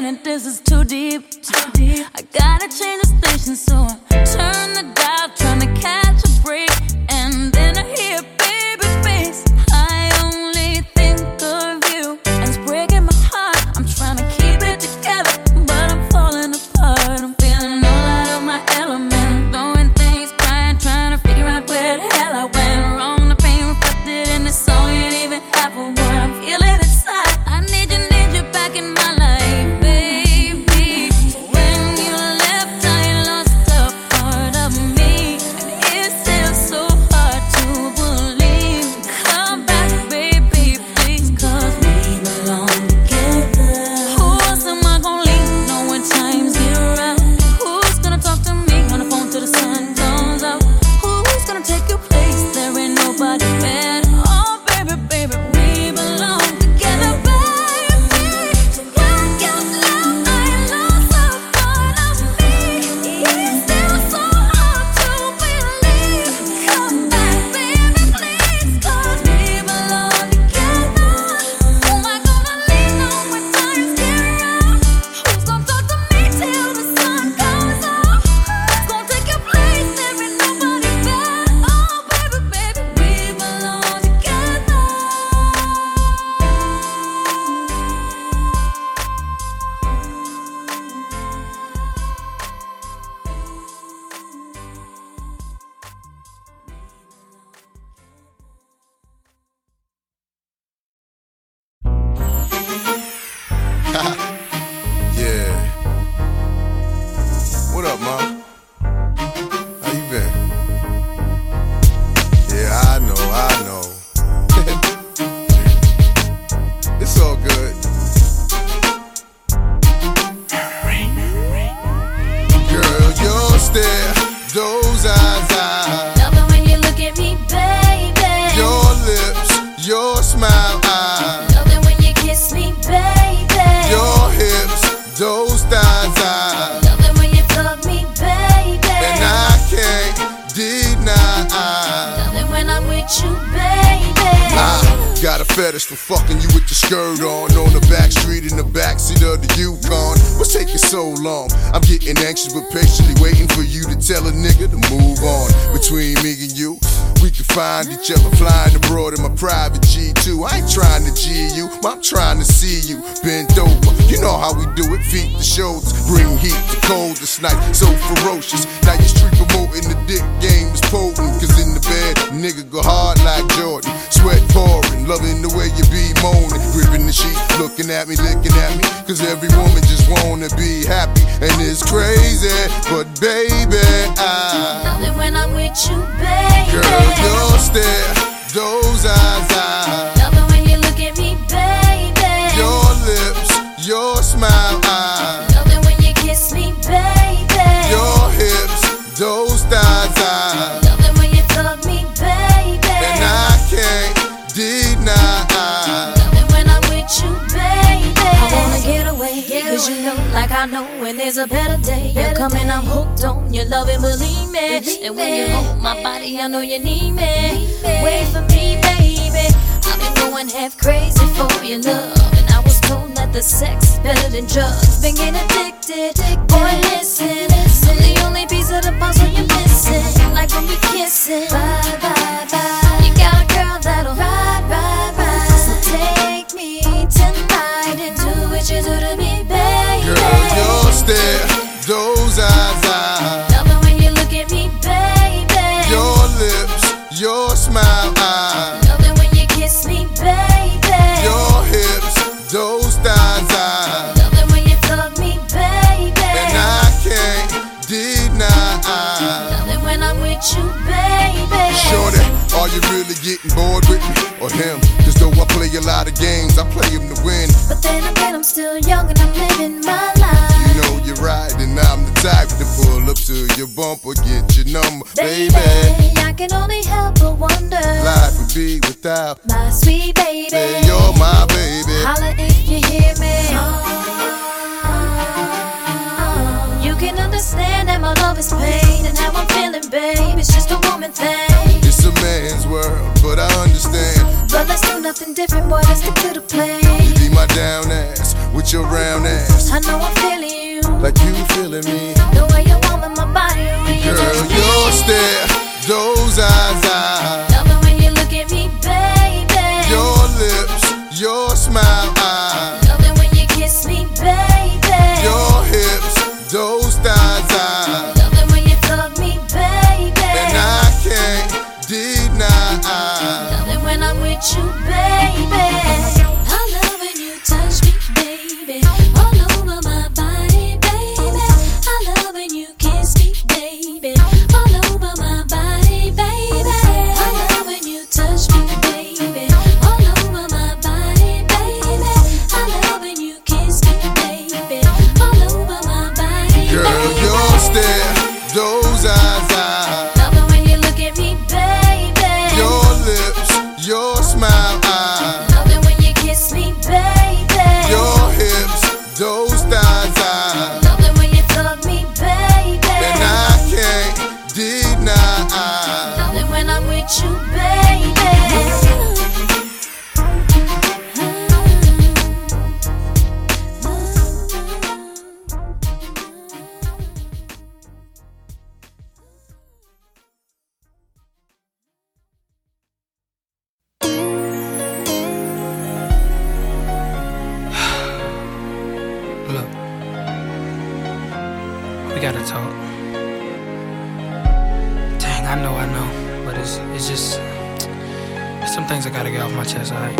minute, this is too deep. Too deep. I gotta change the station so I those eyes. I a better day. Better You're coming, day. I'm hooked on your love and believe me. And when you hold my body, I know you need me. Wait for me, baby. I've been going half crazy for your love. And I was told that the sex is better than drugs. Been getting addicted. Boy, listen. I'm the only piece of the puzzle you're missing. Like when we kissing. Bye, bye, bye. You got a girl that'll I play them to win. But then again, I'm still young and I'm living my life. You know you're right, and I'm the type to pull up to your bumper, get your number, baby. Baby, I can only help but wonder. Life would be without. My sweet baby. Say you're my baby. Holla if you hear me. But let's do nothing different, boy. Let's stick to the plan. You be my down ass with your round ass, I know I'm feeling you. like you feeling me. The way you warm in my body, Girl, your stare, those eyes, I gotta get off my chest. Alright.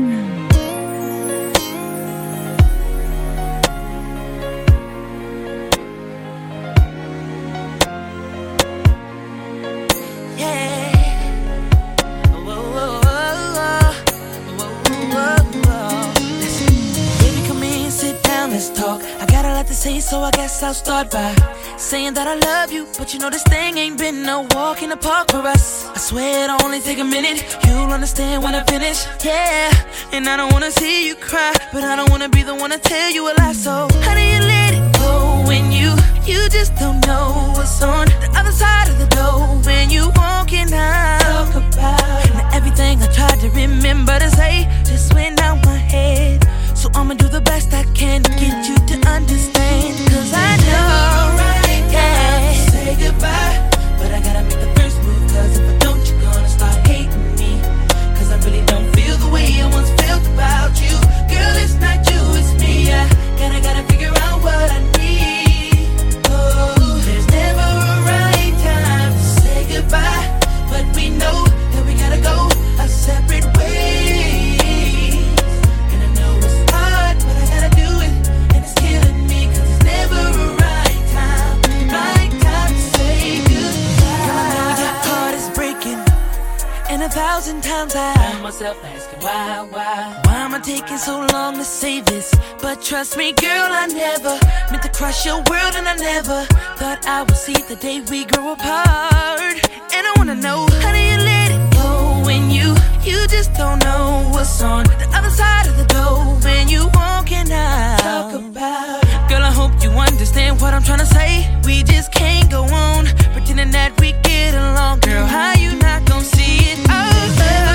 Baby, come in, sit down, let's talk. I got a lot to say, so I guess I'll start by saying that I love you. But you know, this thing ain't been no walk in the park for us. Swear it'll only take a minute. You'll understand when I finish. Yeah, and I don't wanna see you cry, but I don't wanna be the one to tell you a lie. So, how do you let it go when you, you just don't know what's on the other side of the door when you walking out? Talk about now everything I tried to remember to say just went out my head. So I'ma do the best I can to get you to understand. Cause I know, yeah. Say goodbye, but I gotta make the times I find myself asking why, why, why am I taking so long to say this? But trust me, girl, I never meant to crush your world, and I never thought I would see the day we grow apart. And I wanna know how do you let it go when you you just don't know what's on the other side of the door when you walking out. Talk about, girl, I hope you understand what I'm trying to say. We just can't go on pretending that we get along, girl. How you not gonna see it? Oh, yeah.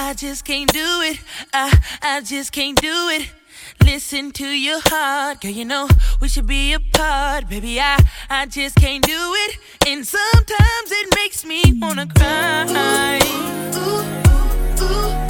I, just can't do it. I, I just can't do it. listen to your heart. Girl, you know we should be apart. Baby, I, I just can't do it. And sometimes it makes me wanna cry. Ooh, ooh,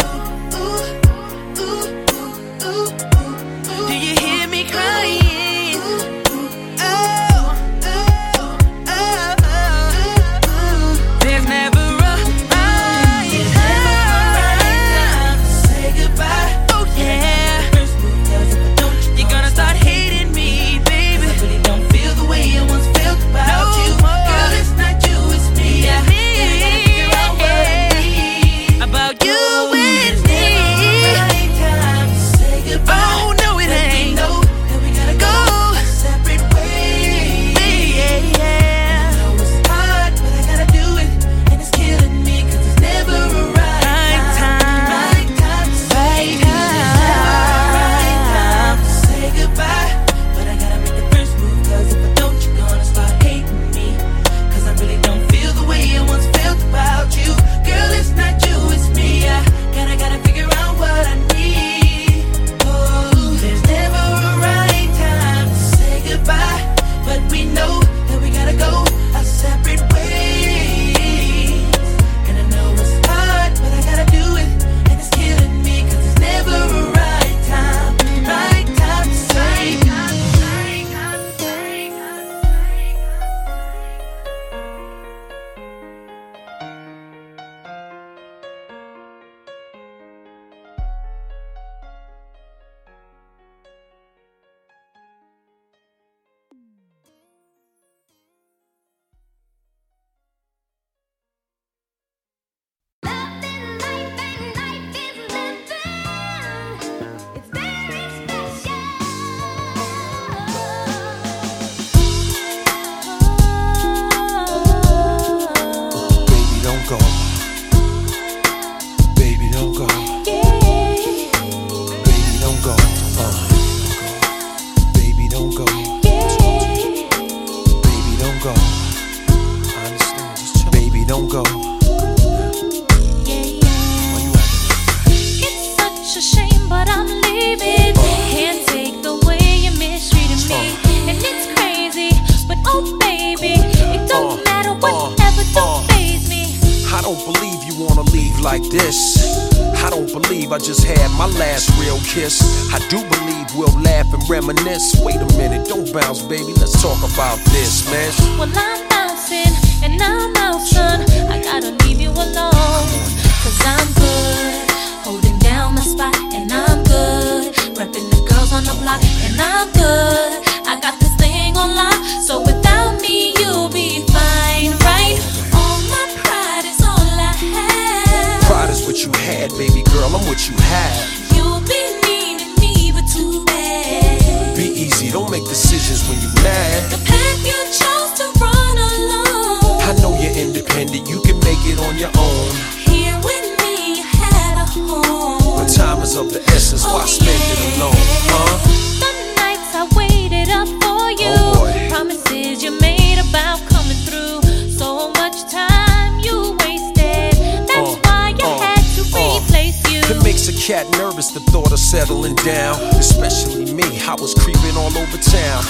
of the essence, why I spend it alone, huh? The nights I waited up for you. Oh. Promises you made about coming through. So much time you wasted. That's Uh, why you uh, had to uh. replace you. It makes a cat nervous the thought settling down. Especially me, I was creeping all over town.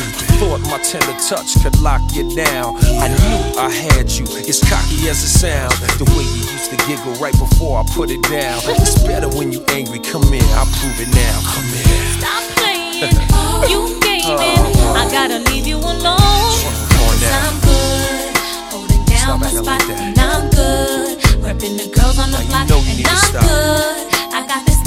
Thought my tender touch could lock you down. I knew I had you, as cocky as it sounds. The way you used to giggle right before I put it down. It's better when you angry. Come in, I'll prove it now. Come here. Stop playing. you gaming. I gotta leave you alone. Cause now. I'm good. Holding down Stop my spot. like and I'm good. Repping the girls on the Now you block. know you and I'm stop. good. I got this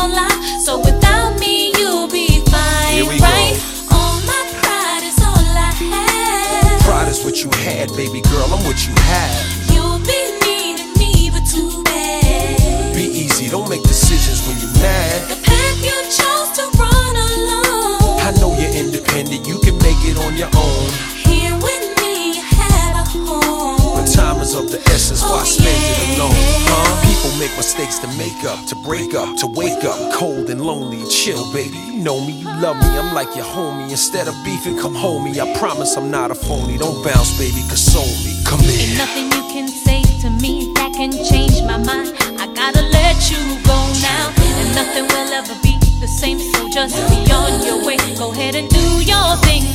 on lock. So without me, you'll be fine. We go. right? All my pride is all I have. Pride is what you had, baby girl. I'm what you have. You'll be needing me, but too bad. Be easy, don't make decisions when you're mad. The path you chose to run alone. I know you're independent, you can make it on your own. Here with me, you had a home. But time is of the essence, why Oh, spend it alone? make mistakes to make up, to break up, to wake up. Cold and lonely, chill, baby. You know me, you love me, I'm like your homie. Instead of beefing, come homie. I promise I'm not a phony. Don't bounce, baby, console me. Come in. Ain't nothing you can say to me that can change my mind. I gotta let you go now. And nothing will ever be the same, so just be on your way. Go ahead and do your thing.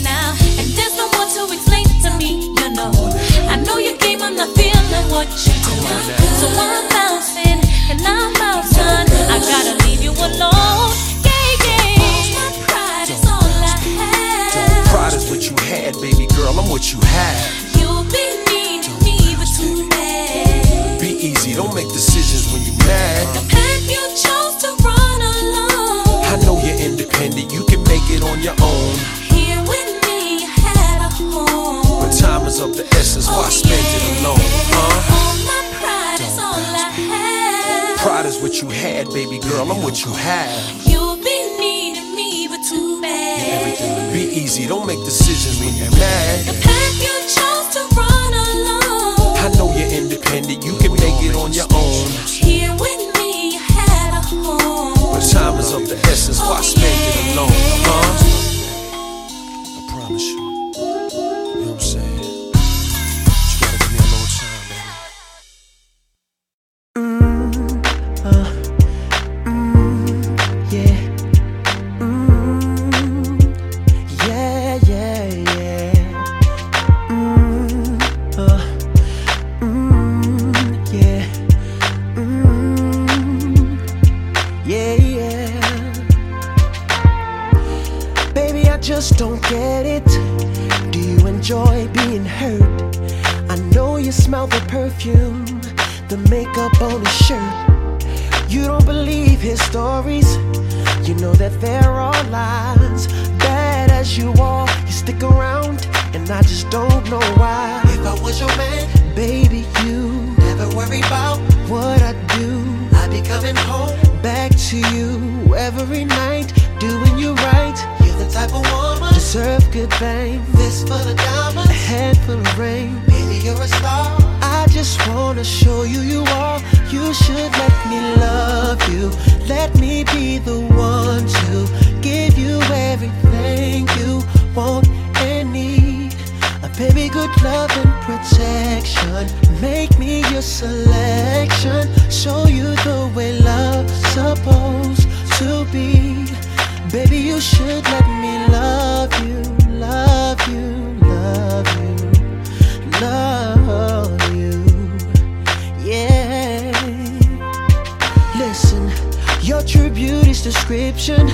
makeup on his shirt. You don't believe his stories. You know that there are lies. Bad as you are, you stick around, and I just don't know why. If I was your man, baby, you never worry about what I do. I'd be coming home back to you every night, doing you right. You're the type of woman deserve good fame. This for the diamonds, a head full of rain. Baby, you're a star just wanna show you you are. You should let me love you. Let me be the one to give you everything you want and need. A baby, good love and protection. Make me your selection. Show you the way love's supposed to be. Baby, you should let me love you, love you, love you. This description.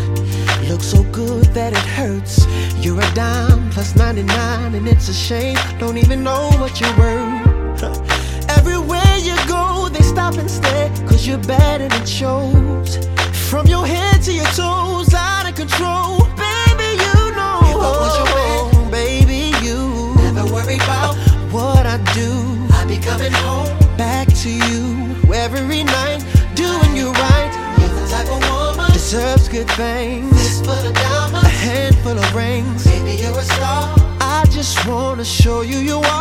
Looks so good that it hurts. You're a dime plus 99, and it's a shame. Don't even know what you're worth. Everywhere you go, they stop and stare, cause you're bad and it shows. From your head to your toes, out of control. Baby, you know. What was your man? Baby, you. Never worry about what I do. good things. Fistful of diamonds, a handful of rings. Maybe you're a star. I just wanna show you you are.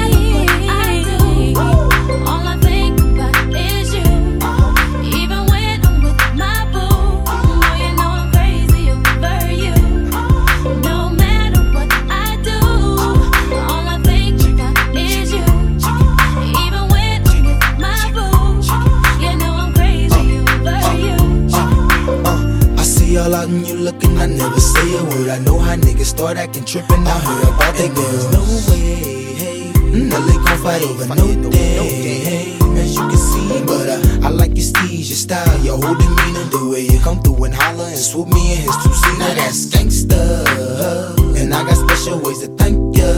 acting trippin'. I heard about that girl. There's no way, hey. Mm, now they gon' fight over no thing, hey. As you can see, but uh, I like your steez, your style, your whole demeanor, the way you come through and holler and swoop me in his two seat. Now that's gangsta, and I got special ways to thank ya.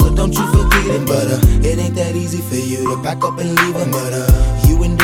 But Don't you forget it, but uh, it ain't that easy for you to back up and leave a murder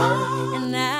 And now.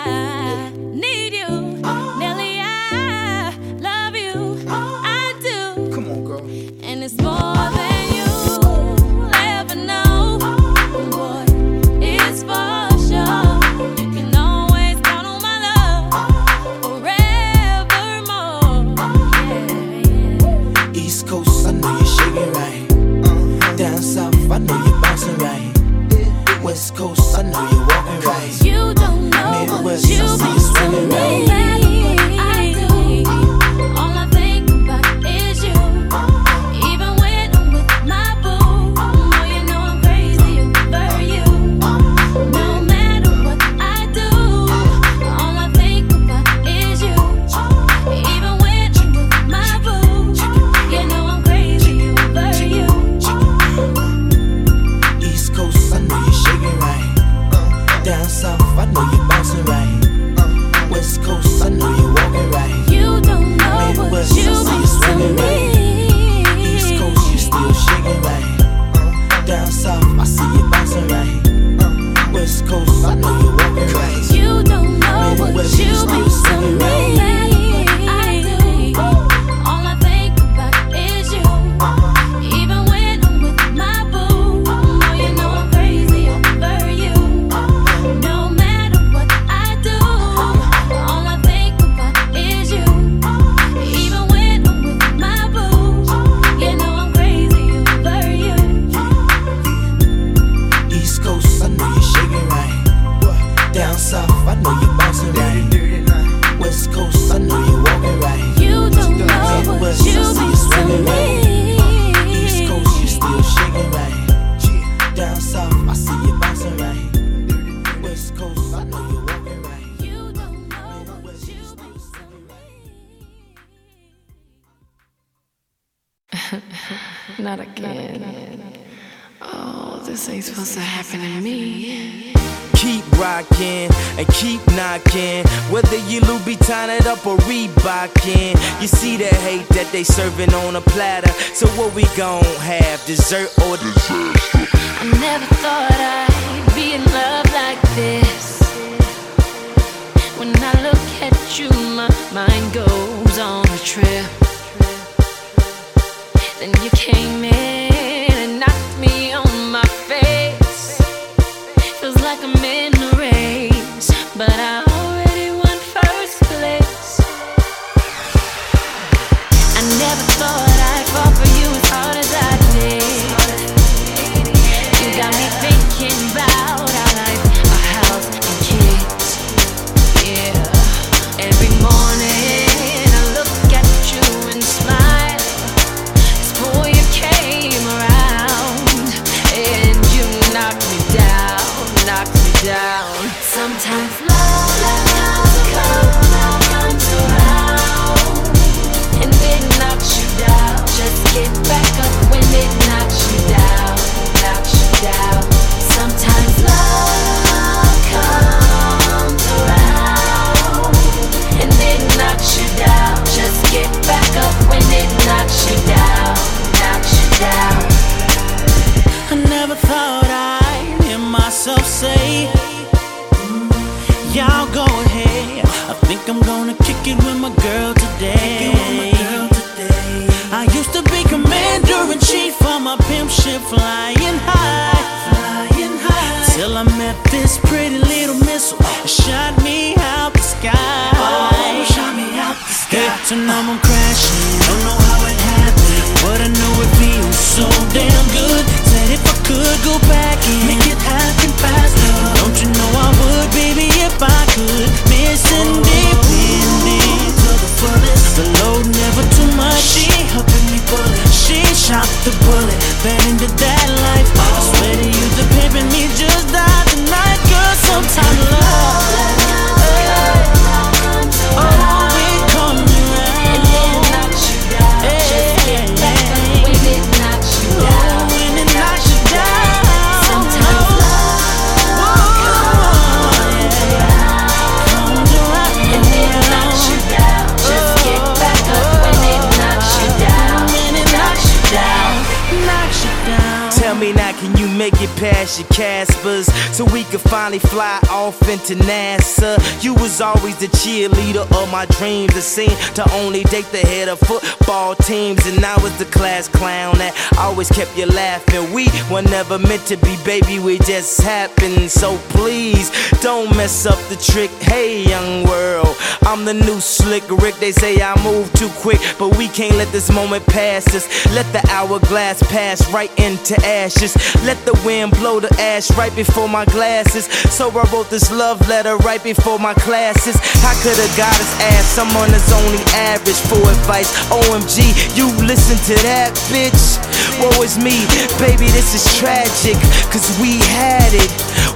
Past your Caspers so we could finally fly off into NASA? You was always the cheerleader of my dreams. It seemed to only date the head of football teams, and I was the class clown that always kept you laughing. We were never meant to be, baby. We just happened. So please don't mess up the trick. Hey, young world, I'm the new Slick Rick. They say I move too quick, but we can't let this moment pass us. Let the hourglass pass right into ashes. Let the wind blow the ash right before my glasses. So I wrote this love letter right before my classes. I could have got his ass someone that's only average for advice. OMG, you listen to that, bitch. Woe is me, baby, this is tragic. Cause we had it,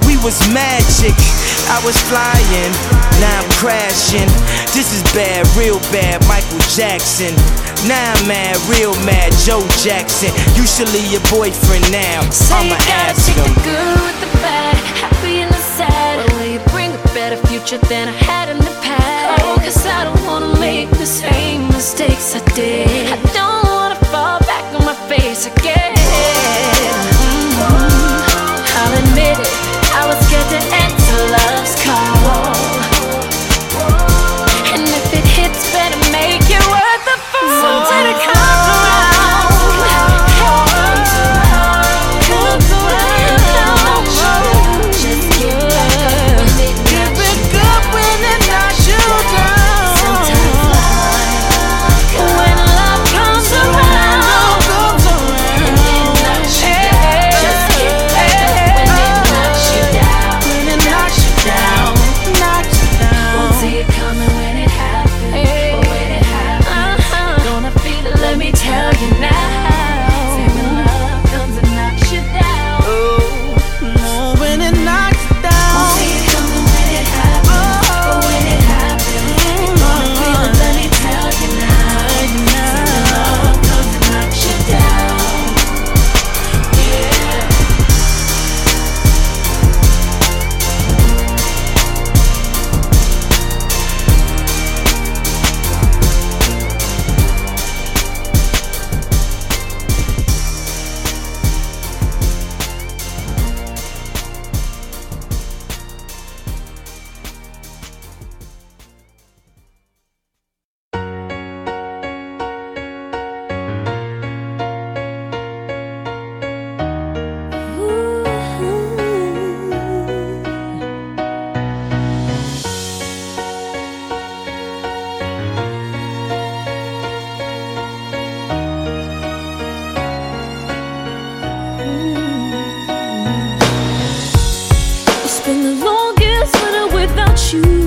we was magic. I was flying, now I'm crashing. This is bad, real bad, Michael Jackson. Now I'm mad, real mad, Joe Jackson. Usually your boyfriend now. Say I'ma you gotta ask take him. the good with the bad, happy and the sad. But will you bring a better future than I had in the past? Oh, cause I don't wanna make the same mistakes I did. I don't wanna fall back on my face again. You.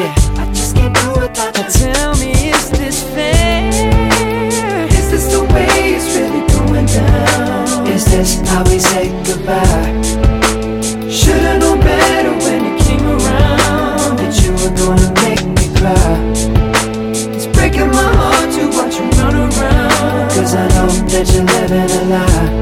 I just can't do without. Now tell me, is this fair? Is this the way it's really going down? Is this how we say goodbye? Should've known better when you came around that you were gonna make me cry. It's breaking my heart to watch you run around. Cause I know that you're living a lie.